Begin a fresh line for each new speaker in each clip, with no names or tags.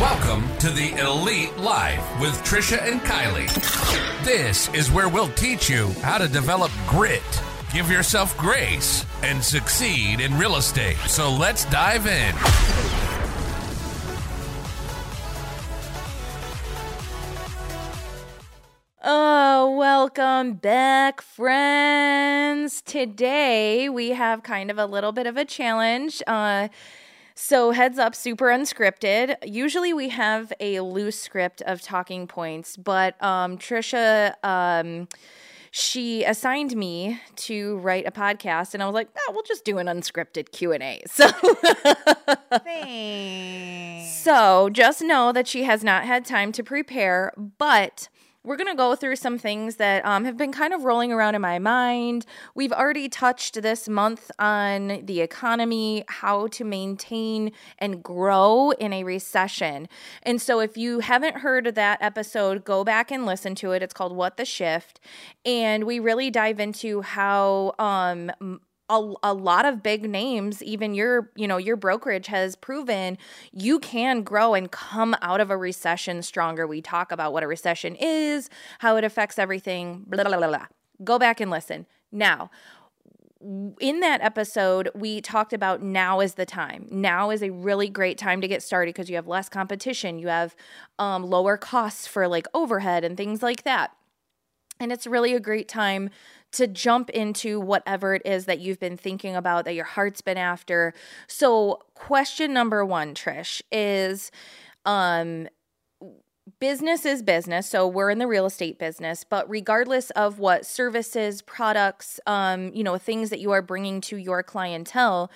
Welcome to the Elite Life with Trisha and Kylie. This is where we'll teach you how to develop grit, give yourself grace, and succeed in real estate. So let's dive in.
Oh, welcome back, friends. Today we have kind of a little bit of a challenge. Uh, so, heads up, super unscripted. Usually we have a loose script of talking points, but um, Trisha. Um, she assigned me to write a podcast and i was like oh, we'll just do an unscripted q&a so so just know that she has not had time to prepare but we're going to go through some things that um, have been kind of rolling around in my mind. We've already touched this month on the economy, how to maintain and grow in a recession. And so, if you haven't heard that episode, go back and listen to it. It's called What the Shift. And we really dive into how um, a, a lot of big names even your you know your brokerage has proven you can grow and come out of a recession stronger we talk about what a recession is how it affects everything blah blah blah, blah. go back and listen now in that episode, we talked about now is the time. Now is a really great time to get started because you have less competition, you have um, lower costs for like overhead and things like that. And it's really a great time to jump into whatever it is that you've been thinking about, that your heart's been after. So, question number one, Trish, is um, business is business. So, we're in the real estate business, but regardless of what services, products, um, you know, things that you are bringing to your clientele,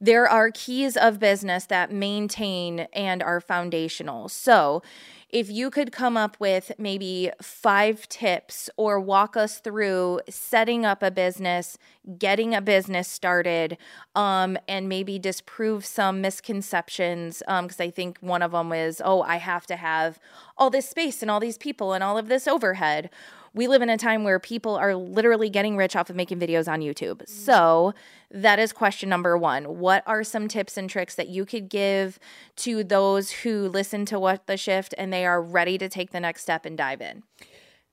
there are keys of business that maintain and are foundational. So, if you could come up with maybe five tips or walk us through setting up a business, getting a business started, um, and maybe disprove some misconceptions. Because um, I think one of them is, oh, I have to have all this space and all these people and all of this overhead we live in a time where people are literally getting rich off of making videos on YouTube. Mm. So, that is question number one. What are some tips and tricks that you could give to those who listen to What the Shift and they are ready to take the next step and dive in?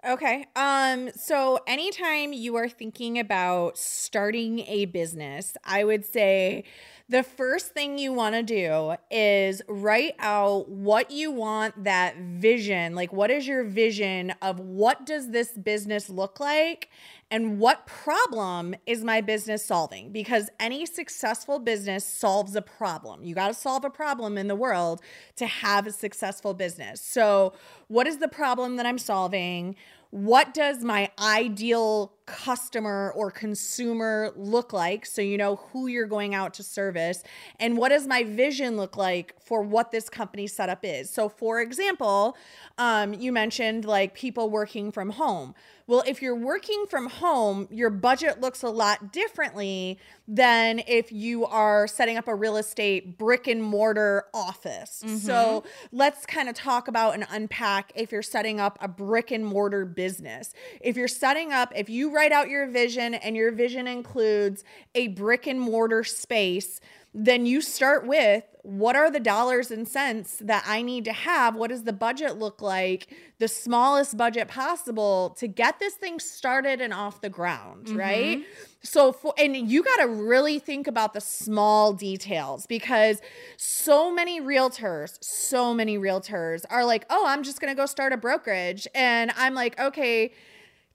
Okay. Um so anytime you are thinking about starting a business, I would say the first thing you want to do is write out what you want that vision, like what is your vision of what does this business look like and what problem is my business solving? Because any successful business solves a problem. You got to solve a problem in the world to have a successful business. So, what is the problem that I'm solving? What does my ideal customer or consumer look like so you know who you're going out to service and what does my vision look like for what this company setup is. So for example um, you mentioned like people working from home. Well if you're working from home your budget looks a lot differently than if you are setting up a real estate brick and mortar office. Mm-hmm. so let's kind of talk about and unpack if you're setting up a brick and mortar business. If you're setting up if you write out your vision and your vision includes a brick and mortar space, then you start with what are the dollars and cents that I need to have? What does the budget look like? The smallest budget possible to get this thing started and off the ground, mm-hmm. right? So, for, and you got to really think about the small details because so many realtors, so many realtors are like, oh, I'm just going to go start a brokerage. And I'm like, okay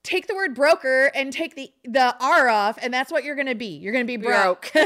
take the word broker and take the the r off and that's what you're going to be. You're going to be broke.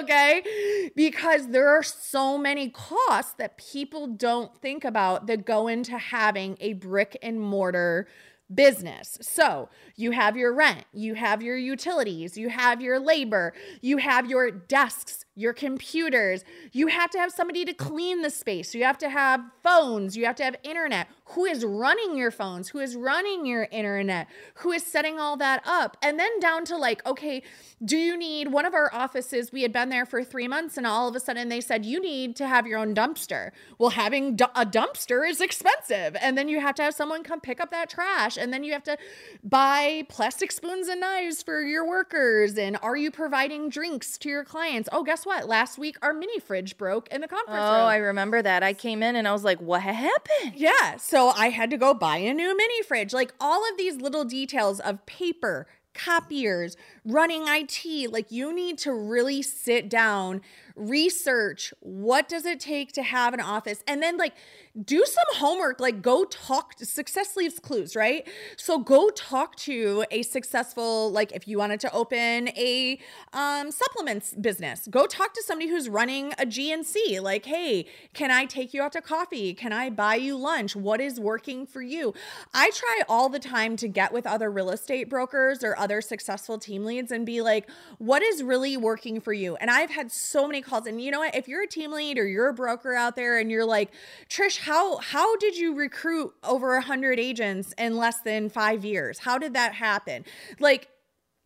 Okay? Because there are so many costs that people don't think about that go into having a brick and mortar business. So you have your rent, you have your utilities, you have your labor, you have your desks, your computers. You have to have somebody to clean the space. You have to have phones, you have to have internet. Who is running your phones? Who is running your internet? Who is setting all that up? And then down to like, okay, do you need one of our offices? We had been there for three months and all of a sudden they said, you need to have your own dumpster. Well, having a dumpster is expensive. And then you have to have someone come pick up that trash. And then you have to buy plastic spoons and knives for your workers. And are you providing drinks to your clients? Oh, guess guess what? Last week our mini fridge broke in the conference room.
Oh,
room.
I remember that. I came in and I was like, what happened?
Yeah. So I had to go buy a new mini fridge. Like all of these little details of paper, copiers, running IT, like you need to really sit down, research what does it take to have an office and then like do some homework, like go talk to success leaves clues, right? So go talk to a successful like if you wanted to open a um supplements business, go talk to somebody who's running a GNC like, "Hey, can I take you out to coffee? Can I buy you lunch? What is working for you?" I try all the time to get with other real estate brokers or other successful team leads and be like, "What is really working for you?" And I've had so many calls and you know what, if you're a team lead or you're a broker out there and you're like, "Trish, how how did you recruit over 100 agents in less than 5 years? How did that happen?" Like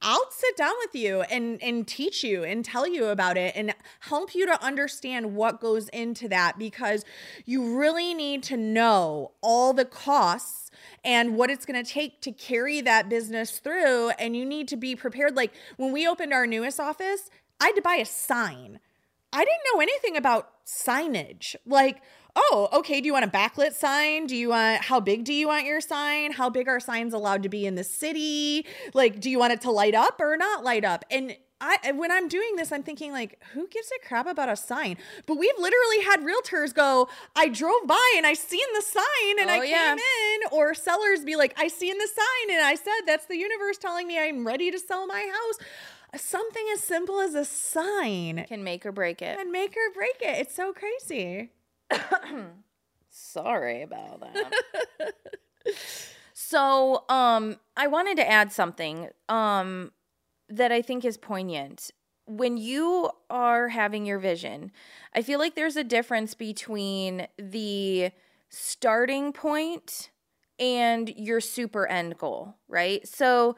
I'll sit down with you and and teach you and tell you about it and help you to understand what goes into that because you really need to know all the costs and what it's going to take to carry that business through and you need to be prepared like when we opened our newest office I had to buy a sign. I didn't know anything about signage. Like, oh, okay, do you want a backlit sign? Do you want how big do you want your sign? How big are signs allowed to be in the city? Like, do you want it to light up or not light up? And I when I'm doing this, I'm thinking like, who gives a crap about a sign? But we've literally had realtors go, I drove by and I seen the sign and I
Oh,
came in, or sellers be like, I seen the sign and I said that's the universe telling me I'm ready to sell my house. Something as simple as a sign
Can make or break it.
and make or break it. It's so crazy.
Sorry about that. so, um, I wanted to add something um, that I think is poignant. When you are having your vision, I feel like there's a difference between the starting point and your super end goal, right? So,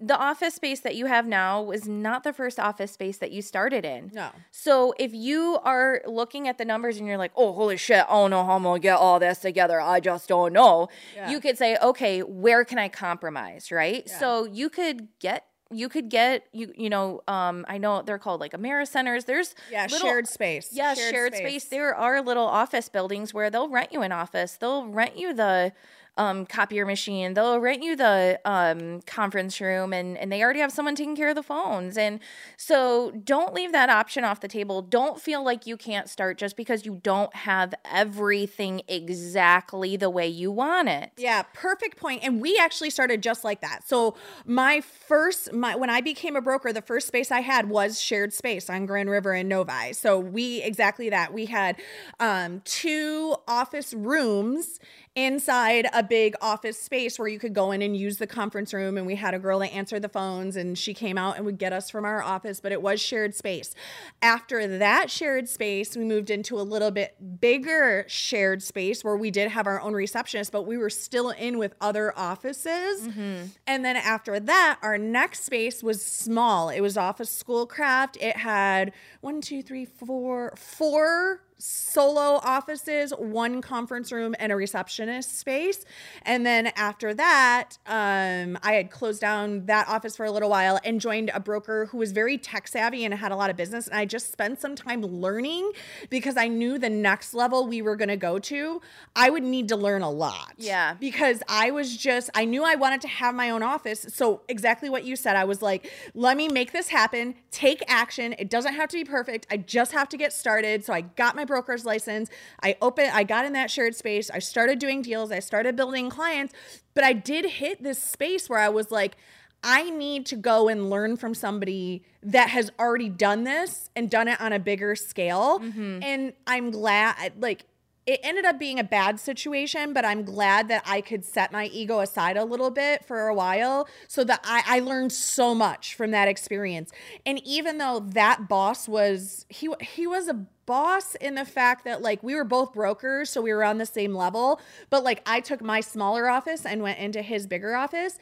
the office space that you have now was not the first office space that you started in.
No.
So if you are looking at the numbers and you're like, oh, holy shit, I don't know how I'm gonna get all this together. I just don't know.
Yeah.
You could say, okay, where can I compromise? Right. So you could get you could get you you know um I know they're called like Amera centers. There's
Yeah,
little-
shared space.
yeah, shared, space. There are little office buildings where they'll rent you an office. They'll rent you the um, copier machine. They'll rent you the um, conference room, and and they already have someone taking care of the phones. And so, don't leave that option off the table. Don't feel like you can't start just because you don't have everything exactly the way you want it.
Yeah, perfect point. And we actually started just like that. So my first my when I became a broker, the first space I had was shared space on Grand River in Novi. So we exactly that. We had um two office rooms inside a big office space where you could go in and use the conference room. And we had a girl that answered the phones and she came out and would get us from our office but it was shared space. After that shared space we moved into a little bit bigger shared space where we did have our own receptionist but we were still in with other offices. Mm-hmm. And then after that our next space was small. It was office schoolcraft. It had one two three four four solo offices, one conference room, and a receptionist space. And then after that, um, I had closed down that office for a little while and joined a broker who was very tech savvy and had a lot of business. And I just spent some time learning because I knew the next level we were going to go to, I would need to learn a lot.
Yeah.
Because I was just, I knew I wanted to have my own office. So, exactly what you said, I was like, let me make this happen, take action. It doesn't have to be perfect. I just have to get started. So, I got my broker's license. I opened, I got in that shared space. I started doing deals. I started building clients. But I did hit this space where I was like, I need to go and learn from somebody that has already done this and done it on a bigger scale. Mm-hmm. And I'm glad, like, it ended up being a bad situation, but I'm glad that I could set my ego aside a little bit for a while so that I, I learned so much from that experience. And even though that boss was he he was a boss in the fact that like we were both brokers, so we were on the same level, but like I took my smaller office and went into his bigger office.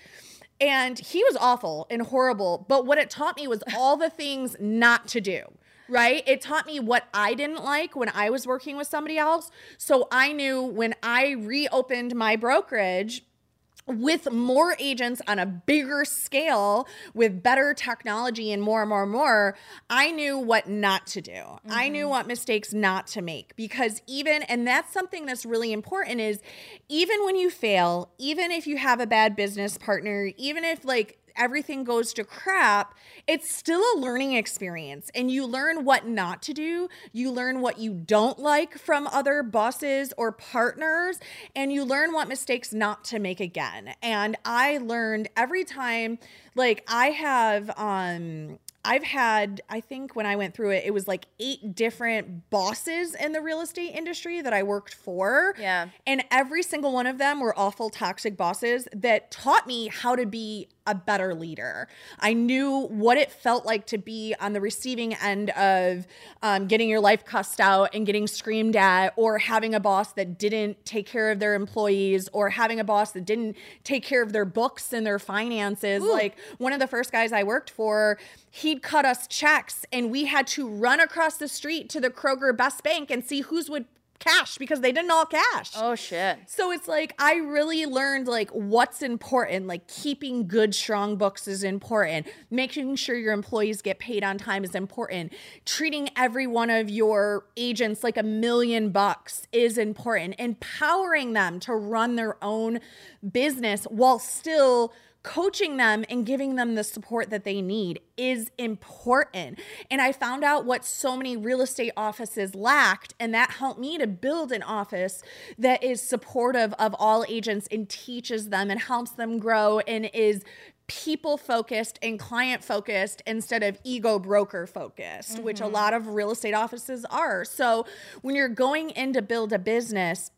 And he was awful and horrible. But what it taught me was all the things not to do right? It taught me what I didn't like when I was working with somebody else. So I knew when I reopened my brokerage, with more agents on a bigger scale with better technology and more and more and more i knew what not to do mm-hmm. i knew what mistakes not to make because even and that's something that's really important is even when you fail even if you have a bad business partner even if like everything goes to crap, it's still a learning experience. And you learn what not to do. You learn what you don't like from other bosses or partners. And you learn what mistakes not to make again. And I learned every time, like, I have, um, I've had, I think when I went through it, it was like eight different bosses in the real estate industry that I worked for.
Yeah.
And every single one of them were awful, toxic bosses that taught me how to be a better leader. I knew what it felt like to be on the receiving end of um, getting your life cussed out and getting screamed at, or having a boss that didn't take care of their employees, or having a boss that didn't take care of their books and their finances. Ooh. Like one of the first guys I worked for, he'd cut us checks and we had to run across the street to the Kroger Best Bank and see whose would cash because they didn't all cash.
Oh shit.
So it's like I really learned like what's important. Like keeping good strong books is important. Making sure your employees get paid on time is important. Treating every one of your agents like a million bucks is important. Empowering them to run their own business while still coaching them and giving them the support that they need is important. And I found out what so many real estate offices lacked, and that helped me to build an office that is supportive of all agents and teaches them and helps them grow and is people focused and client focused instead of ego broker focused, mm-hmm. which a mm-hmm. lot of real estate offices are. So when you're going in to build a business,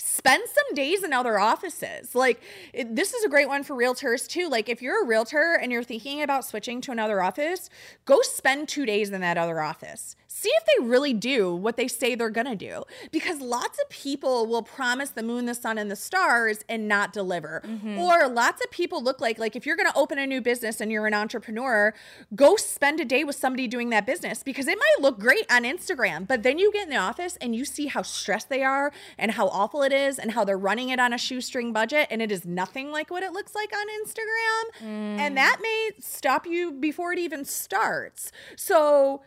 spend some days in other offices. Like it, this is a great one for realtors too. Like if you're a realtor and you're thinking about switching to another office, go spend 2 days in that other office see if they really do what they say they're going to do. Because lots of people will promise the moon, the sun, and the stars and not deliver. Mm-hmm. Or lots of people look like, like if you're going to open a new business and you're an entrepreneur, go spend a day with somebody doing that business because it might look great on Instagram. But then you get in the office and you see how stressed they are and how awful it is and how they're running it on a shoestring budget and it is nothing like what it looks like on Instagram. Mm. And that may stop you before it even starts. So,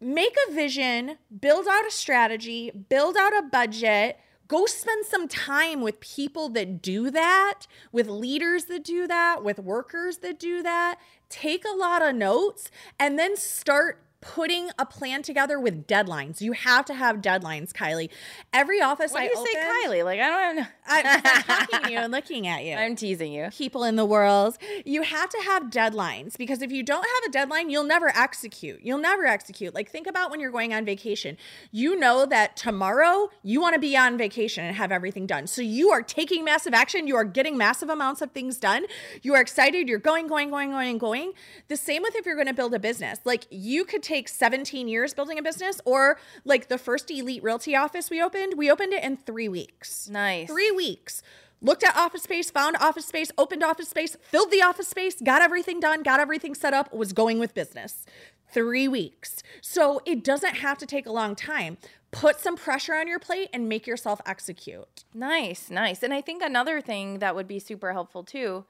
make a vision, build out a strategy, build out a budget. Go spend some time with people that do that, with leaders that do that, with workers that do that. Take a lot of notes and then start putting a plan together with deadlines. You have to have deadlines, Kylie. Every office
what
I
do you
open,
say, Kylie? Like I don't know.
I, am talking to you and looking at you.
I'm teasing you.
People in the world, you have to have deadlines because if you don't have a deadline, you'll never execute. You'll never execute. Like think about when you're going on vacation. You know that tomorrow you want to be on vacation and have everything done. So you are taking massive action. You are getting massive amounts of things done. You are excited. You're going, going, going, going, going. The same with if you're going to build a business. Like you could take 17 years building a business or like the first elite realty office we opened, we opened it in three weeks.
Nice.
Three weeks. Looked at office space, found office space, opened office space, filled the office space, got everything done, got everything set up, was going with business. Three weeks. So it doesn't have to take a long time put some pressure on your plate and make yourself execute.
Nice, nice. And I think another thing that would be super helpful too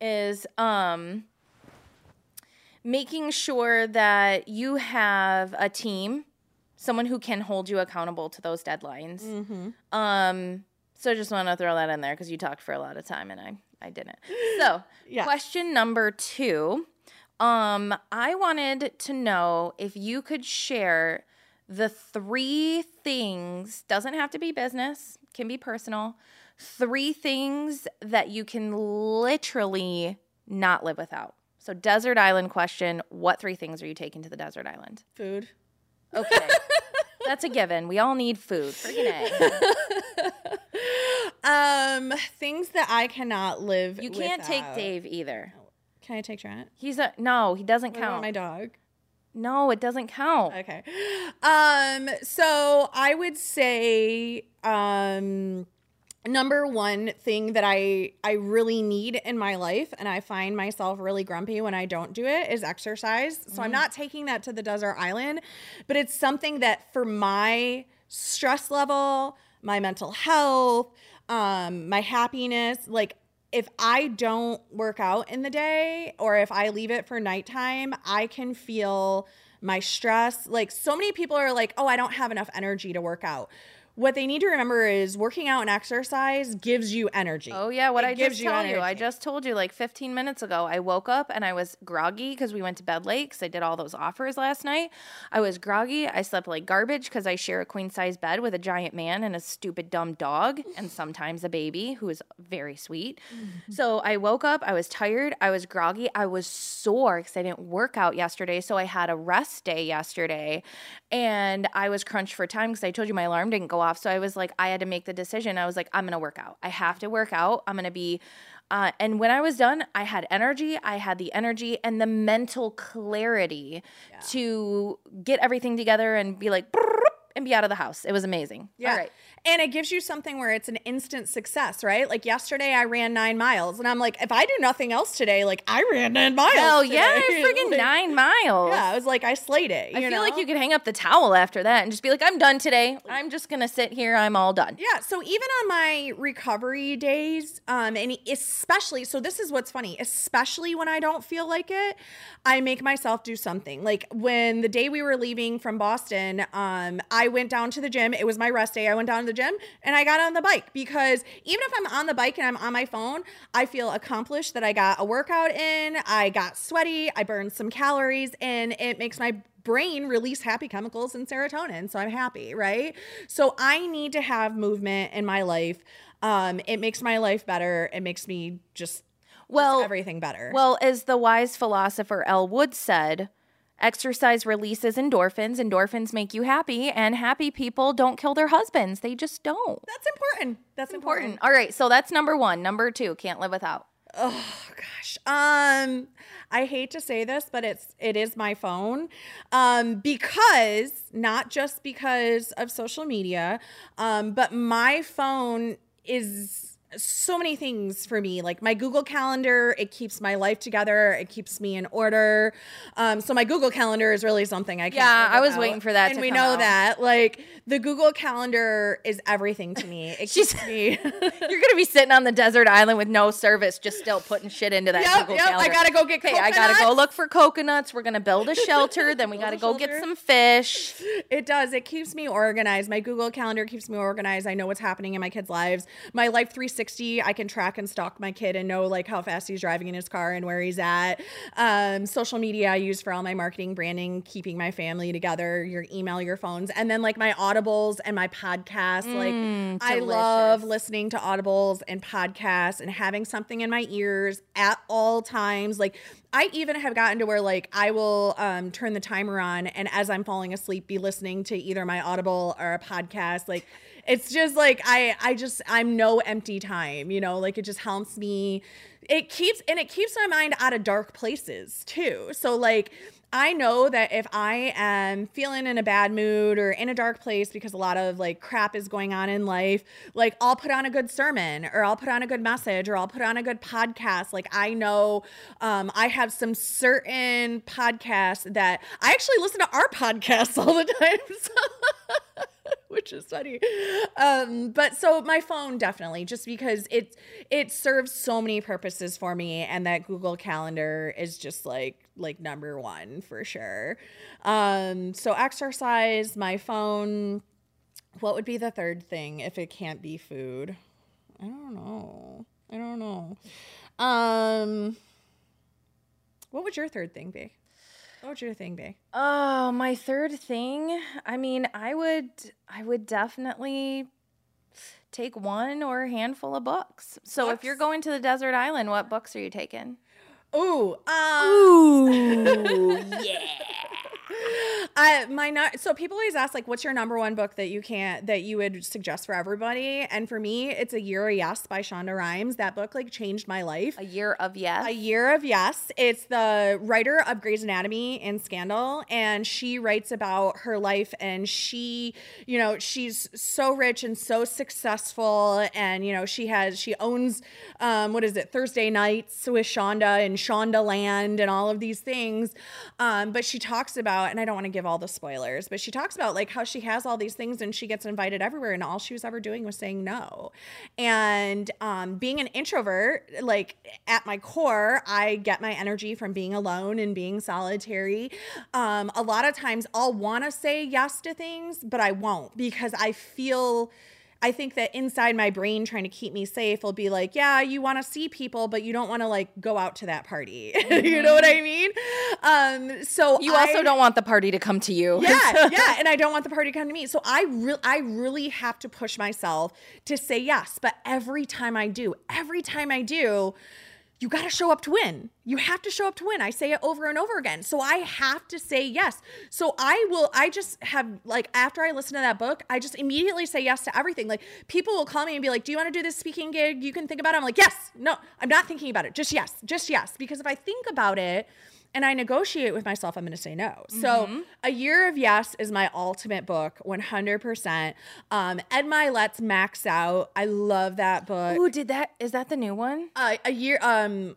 is um making sure that you have a team, someone who can hold you accountable to those deadlines. Mm-hmm. Um, so just want to throw that in there because you talked for a lot of time and I I didn't. So yeah. question number two. Um, I wanted to know if you could share the three things, doesn't have to be business, can be personal, three things that you can literally not live without. So, desert island question What three things are you taking to the desert island?
Food.
Okay. That's a given. We all need food. Freaking
Um, things that I cannot live.
You can't
without.
take Dave either.
Can I take Trent?
He's a no. He doesn't
what
count.
my dog.
No, it doesn't count.
Okay. Um. So I would say, um, number one thing that I I really need in my life and I find myself really grumpy when I don't do it is exercise. So mm. I'm not taking that to the desert island, but it's something that for my stress level, my mental health, um my happiness, like if I don't work out in the day or if I leave it for nighttime, I can feel my stress. Like so many people are like, "Oh, I don't have enough energy to work out." What they need to remember is working out and exercise gives you energy.
Oh yeah, what
It
I
gives
just
you
told you. I just told you like 15 minutes ago. I woke up and I was groggy because we went to bed late because I did all those offers last night. I was groggy. I slept like garbage because I share a queen size bed with a giant man and a stupid dumb dog and sometimes a baby who is very sweet. Mm-hmm. So I woke up. I was tired. I was groggy. I was sore because I didn't work out yesterday. So I had a rest day yesterday and I was crunched for time because I told you my alarm didn't go off. So I was like, I had to make the decision. I was like, I'm going to work out. I have to work out. I'm going to be. Uh, and when I was done, I had energy. I had the energy and the mental clarity to get everything together and be like, and be out of the house. It was amazing.
Yeah.
All right.
And it gives you something where it's an instant success, right? Like yesterday I ran nine miles and I'm like, if I do nothing else today, like I ran nine miles.
Oh, yeah. Freaking
Like,
nine miles.
Yeah, I was like, I slayed it.
I feel like you could hang up the towel after that and just be like, I'm done today. I'm just going to sit here. I'm all done.
Yeah, so even on my recovery days, um, and especially, so this is what's funny, especially when I don't feel like it, I make myself do something. Like when the day we were leaving from Boston, um, I went down to the gym. It was my rest day. I went down to the gym and I got on the bike because even if I'm on the bike and I'm on my phone, I feel accomplished that I got a workout in, I got sweaty, I burned some calories, and it makes my brain release happy chemicals and serotonin. So I'm happy, right? So I need to have movement in my life. Um, it makes my life better. It makes me just
Well,
everything better.
Well, as the wise philosopher Elle Wood said, exercise releases endorphins. Endorphins make you happy, and happy people don't kill their husbands. They just don't.
that's important. That's important.
Important. All right, so that's number one. Number two, can't live without.
Oh gosh. Um I hate to say this, but it's it is my phone. Um because not just because of social media, um but my phone is so many things for me like my google calendar it keeps my life together it keeps me in order um, so my google calendar is really something i can't
Yeah, I was waiting for that
and we know
out.
that like the google calendar is everything to me it
She's-
keeps me
You're gonna be sitting on the desert island with no service, just still putting shit into that
Yep,
Google
yep, I gotta go get
Okay, I gotta go look for coconuts. We're gonna build a shelter. then we gotta go get some fish.
It does. It keeps me organized. My Google Calendar keeps me organized. I know what's happening in my kids' lives. My Life 360, I can track and stalk my kid and know like how fast he's driving in his car and where he's at. Um, social media I use for all my marketing, branding, keeping my family together. Your email, your phones, and then like my audibles and my podcasts. like I love listening to audibles and podcasts and having something in my ears at all times. Like I even have gotten to where like I will um, turn the timer on and as I'm falling asleep, be listening to either my audible or a podcast. Like it's just like I I just I'm no empty time. You know, like it just helps me. It keeps and it keeps my mind out of dark places too. So like. I know that if I am feeling in a bad mood or in a dark place because a lot of like crap is going on in life, like I'll put on a good sermon or I'll put on a good message or I'll put on a good podcast. Like I know um, I have some certain podcasts that I actually listen to our podcasts all the time. So. which is funny. Um, but so my phone definitely just because it it serves so many purposes for me, and that Google Calendar is just like like number one for sure. Um, so exercise, my phone. What would be the third thing if it can't be food? I don't know. I don't know. Um, what would your third thing be? What would your thing be?
Oh, my third thing. I mean, I would I would definitely take one or a handful of books. So if you're going to the desert island, what books are you taking?
Ooh, um,
Ooh, yeah.
I my not so people always ask like what's your number one book that you can't that you would suggest for everybody? And for me it's a year of yes by shonda rhimes. That book like changed my life.
A year of yes.
a year of yes. It's the writer of grey's anatomy and scandal and she writes about her life and she you know she's so rich and so successful and you know she has she owns um what is it thursday nights with shonda and shonda land and all of these things. Um but she talks about and i don't want to give give all the spoilers, but she talks about like how she has all these things and she gets invited everywhere, and all she was ever doing was saying no. And um, being an introvert, like at my core, I get my energy from being alone and being solitary. Um, a lot of times I'll want to say yes to things, but I won't because I feel. I think that inside my brain, trying to keep me safe, will be like, yeah, you want to see people, but you don't want to like go out to that party. you know what I mean? Um, so
You also don't want the party to come to you.
yeah, yeah, and I don't want the party to come to me. So I really, I really have to push myself to say yes. But every time I do, every time I do, you got to show up to win. You have to show up to win. I say it over and over again. So I have to say yes. So I will, I just have, like, after I listen to that book, I just immediately say yes to everything. Like, people will call me and be like, Do you want to do this speaking gig? You can think about it. I'm like, Yes. No, I'm not thinking about it. Just yes. Just yes. Because if I think about it, and I negotiate with myself, I'm going to say no. So, A Year of Yes is my ultimate book, 100%. Um, Ed Mylett's Max Out. I love that book.
Ooh, did that? Is that the new one?
Uh, a year, um,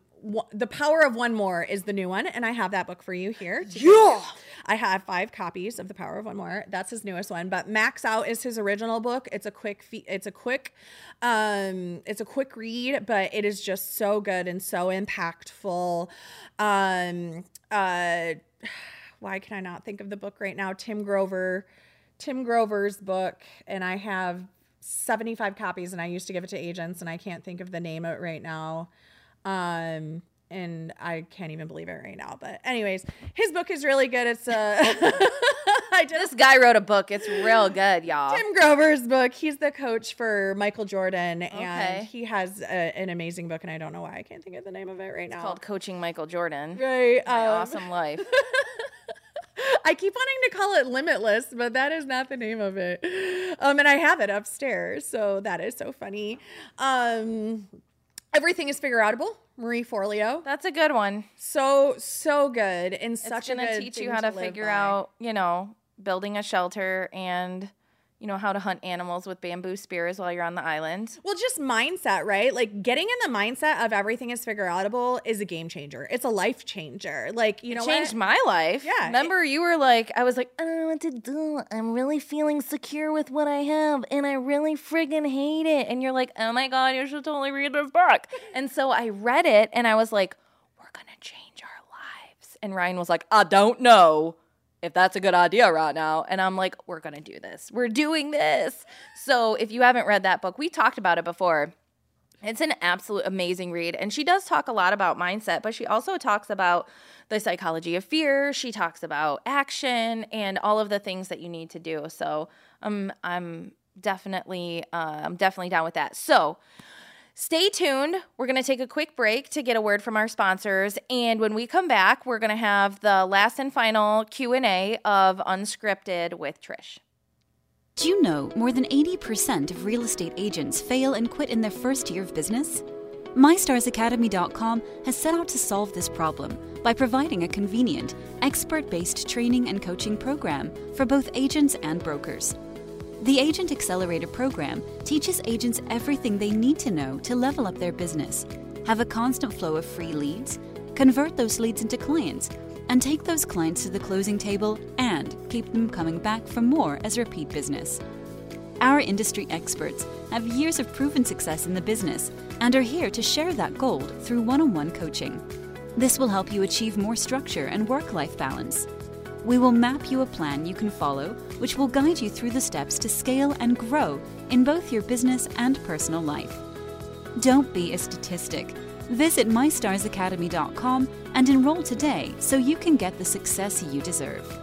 The Power of One More is the new one, and I have that book for you here. you. I have five copies of The Power of One More. That's his newest one, but Max Out is his original book. It's a quick, fe- it's a quick, um, it's a quick read, but it is just so good and so impactful. Um, uh, why can I not think of the book right now? Tim Grover, Tim Grover's book, and I have 75 copies, and I used to give it to agents, and I can't think of the name of it right now. Um, and I can't even believe it right now. But anyways, his book is really good. It's uh, I
This guy wrote a book. It's real good, y'all.
Tim Grover's book. He's the coach for Michael Jordan, and
Okay.
he has a, an amazing book. And I don't know why I can't think of the name of it right now.
called Coaching Michael Jordan.
right.
My
um,
awesome life.
I keep wanting to call it Limitless, but that is not the name of it. Um, and I have it upstairs, so that is so funny. Um, everything is figure outable. Marie Forleo,
That's a good one.
so so good and
It's
such a
going to
good
teach you how to
live
figure
by.
out, you know, building a shelter and, you know, how to hunt animals with bamboo spears while you're on the island.
Well, just mindset, right? Like getting in the mindset of everything is figure outable is a game changer. It's a life changer. Like you know,
changed
what?
my life.
Yeah.
Remember, you were like, I was like, I don't know what to do. I'm really feeling secure with what I have, and I really friggin' hate it. And you're like, oh my God, you should totally read this book. and so I read it, and I was like, we're gonna change our lives. And Ryan was like, I don't know if that's a good idea right now. And I'm like, we're gonna do this. We're doing this. So if you haven't read that book, we talked about it before. It's an absolute amazing read. And she does talk a lot about mindset, but she also talks about the psychology of fear. She talks about action and all of the things that you need to do. So um, I'm definitely uh, I'm definitely down with that. So stay tuned. We're going to take a quick break to get a word from our sponsors, and when we come back, we're going to have the last and final Q and A of Unscripted with Trish.
Do you know more than 80% of real estate agents fail and quit in their first year of business? MyStarsAcademy.com has set out to solve this problem by providing a convenient, expert based training and coaching program for both agents and brokers. The Agent Accelerator program teaches agents everything they need to know to level up their business, have a constant flow of free leads, convert those leads into clients, and take those clients to the closing table and keep them coming back for more as repeat business. Our industry experts have years of proven success in the business and are here to share that gold through one on one coaching. This will help you achieve more structure and work life balance. We will map you a plan you can follow, which will guide you through the steps to scale and grow in both your business and personal life. Don't be a statistic. Visit mystarsacademy.com and enroll today so you can get the success you deserve.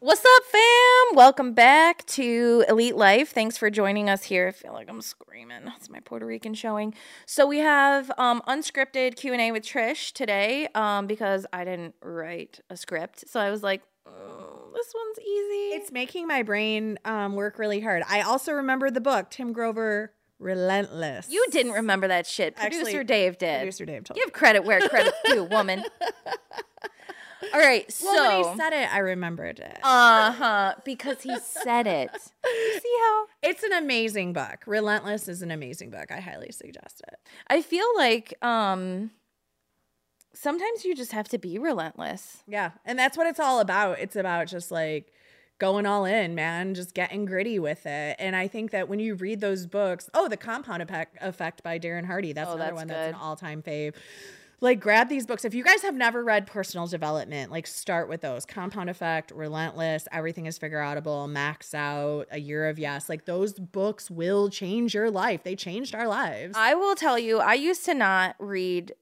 What's up, fam? Welcome back to Elite Life. Thanks for joining us here. I feel like I'm screaming. It's my Puerto Rican showing. So we have um, unscripted Q and A with Trish today um, because I didn't write a script. So I was like, "Mm, this one's easy.
It's making my brain um, work really hard. I also remember the book Tim Grover, Relentless.
you didn't remember that shit. Producer
Actually,
Dave did.
Producer Dave told
Give credit where credit's due, woman. All right, so
Well, when he said it, I remembered it.
uh huh, because he said it. You see how
it's an amazing book. Relentless is an amazing book. I highly suggest it.
I feel like um sometimes you just have to be relentless.
Yeah. And that's what it's all about. It's about just like going all in, man, just getting gritty with it. And I think that when you read those books, oh, The Compound Effect, by Darren Hardy, that's
Oh,
another
that's
one that's an all time fave. Like, grab these books. If you guys have never read Personal Development, like, start with those Compound Effect, Relentless, Everything is Figure Outable, Max Out, A Year of Yes. Like, those books will change your life. They changed our lives.
I will tell you, I used to not read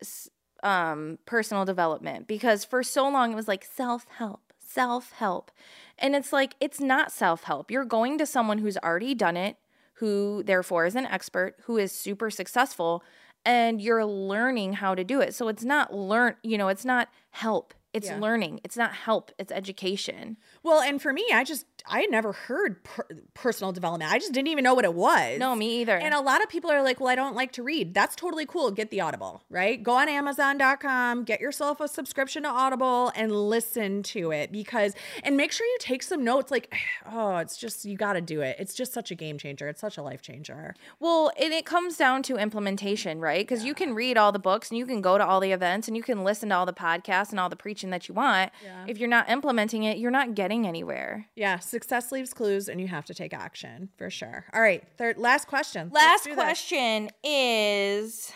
um, personal development because for so long it was like self help, self help. And it's like, it's not self help. You're going to someone who's already done it, who therefore is an expert, who is super successful, and you're learning how to do it. So it's not learn, you know, it's not help. It's
Yeah.
learning. It's not help. It's education.
Well, and for me, I just I had never heard per- personal development. I just didn't even know what it was.
No, me either.
And a lot of people are like, "Well, I don't like to read." That's totally cool. Get the Audible, right? Go on amazon.com, get yourself a subscription to Audible and listen to it because and make sure you take some notes like, "Oh, it's just you got to do it. It's just such a game changer. It's such a life changer."
Well, and it comes down to implementation, right? Because you can read all the books and you can go to all the events and you can listen to all the podcasts and all the preaching that you want. Yeah. If you're not implementing it, you're not getting anywhere.
Yeah, success leaves clues and you have to take action for sure. All right, third last question.
Last
do this.
question is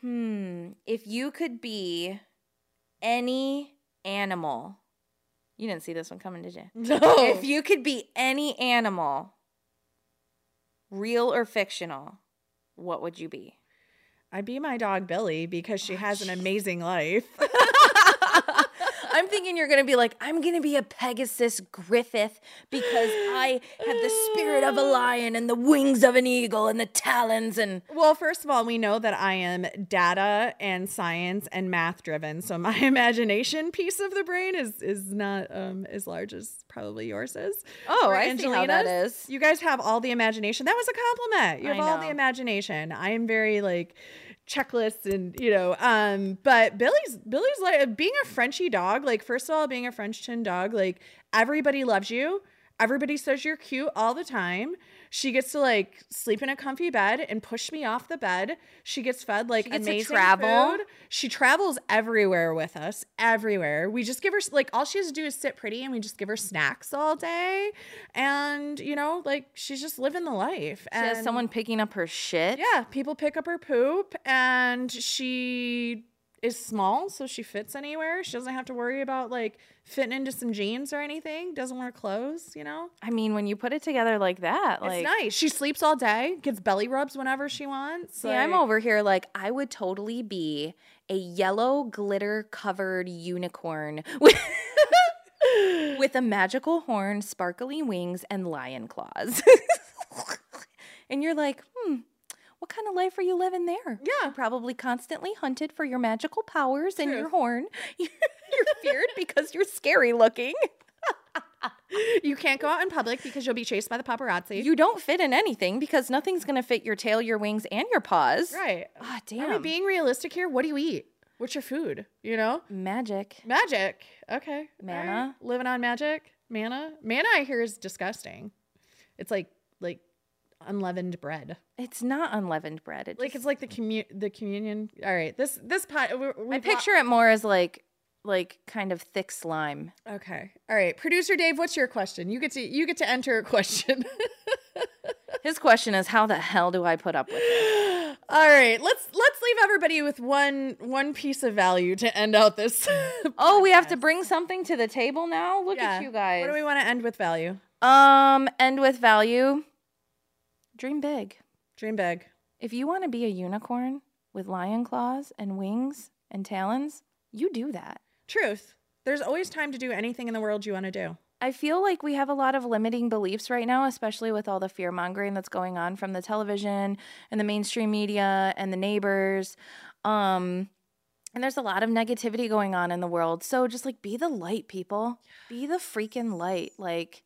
Hmm, if you could be any animal. You didn't see this one coming, did you?
No.
If you could be any animal, real or fictional, what would you be?
I'd be my dog Billy because she has an amazing life.
I'm thinking you're going to be like, I'm going to be a Pegasus Griffith because I have the spirit of a lion and the wings of an eagle and the talons and
well, first of all, we know that I am data and science and math driven, so my imagination piece of the brain is is not um, as large as probably yours is.
Oh,
Or
I see how that
Angelina's.
is.
You guys have all the imagination. That was a compliment. You have all the imagination. I am very like checklists and you know um but billy's billy's like being a frenchy dog like first of all being a french chin dog like everybody loves you. Everybody says you're cute all the time she gets to like sleep in a comfy bed and push me off the bed she gets fed like
She gets
amazing
travel.
food. she travels everywhere with us everywhere we just give her like all she has to do is sit pretty and we just give her snacks all day and you know like she's just living the life
she has
and
someone picking up her shit.
yeah, people pick up her poop and she is small, so she fits anywhere. She doesn't have to worry about like fitting into some jeans or anything. Doesn't wear clothes, you know?
I mean, when you put it together like that, like,
it's nice. She sleeps all day, gets belly rubs whenever she wants.
see, I'm over here like, I would totally be a yellow glitter covered unicorn with, with a magical horn, sparkly wings, and lion claws. and you're like, hmm. What kind of life are you living there?
Yeah.
You're probably constantly hunted for your magical powers and your horn. You're feared because you're scary looking.
You can't go out in public because you'll be chased by the paparazzi.
You don't fit in anything because nothing's gonna fit your tail, your wings, and your paws.
right.
Ah,
Are we
damn.
being realistic here? What do you eat? What's your food? You know?
Magic.
Magic. Okay. All
Manna.
right. Living on magic. Manna. Manna I hear is disgusting. It's like unleavened bread.
It's not unleavened bread. It
Like
just-
it's like the commu- the communion. All right. This this pot we
I picture it more as like like kind of thick slime.
Okay. All right. Producer Dave, what's your question? You get to you get to enter a question.
His question is, how the hell do I put up with it?
All right. Let's let's leave everybody with one one piece of value to end out this.
Oh, we have to bring something to the table now. Look
Yeah.
at you guys.
What do we want to end with value?
um, end with value. Dream big.
Dream big.
If you want to be a unicorn with lion claws and wings and talons, you do that.
Truth. There's always time to do anything in the world you want to do.
I feel like we have a lot of limiting beliefs right now, especially with all the fear mongering that's going on from the television and the mainstream media and the neighbors. Um, and there's a lot of negativity going on in the world. So just like be the light, people. Be the freaking light. Like,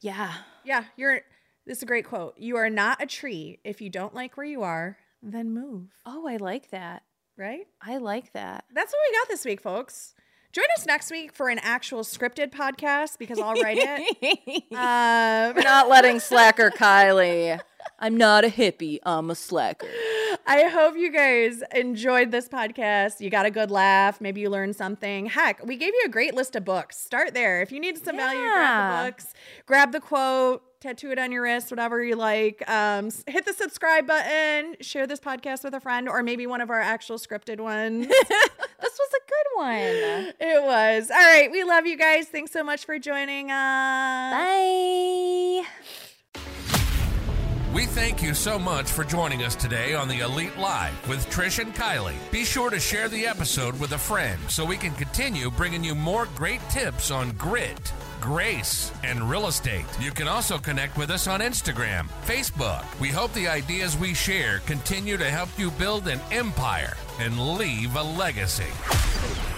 yeah.
Yeah, you're this is a great quote. You are not a tree. If you don't like where you are, then move.
Oh, I like that.
Right?
I like that.
That's what we got this week, folks. Join us next week for an actual scripted podcast because I'll write it. Um,
We're not letting slacker Kylie. I'm not a hippie. I'm a slacker.
I hope you guys enjoyed this podcast. You got a good laugh. Maybe you learned something. Heck, we gave you a great list of books. Start there. If you need some value, grab the books, grab the quote, tattoo it on your wrist, whatever you like. Um, hit the subscribe button, share this podcast with a friend, or maybe one of our actual scripted ones.
This was a good one.
it was. All right. We love you guys. Thanks so much for joining us.
Bye.
We thank you so much for joining us today on the Elite Life with Trish and Kylie. Be sure to share the episode with a friend so we can continue bringing you more great tips on grit, grace, and real estate. You can also connect with us on Instagram, Facebook. We hope the ideas we share continue to help you build an empire and leave a legacy.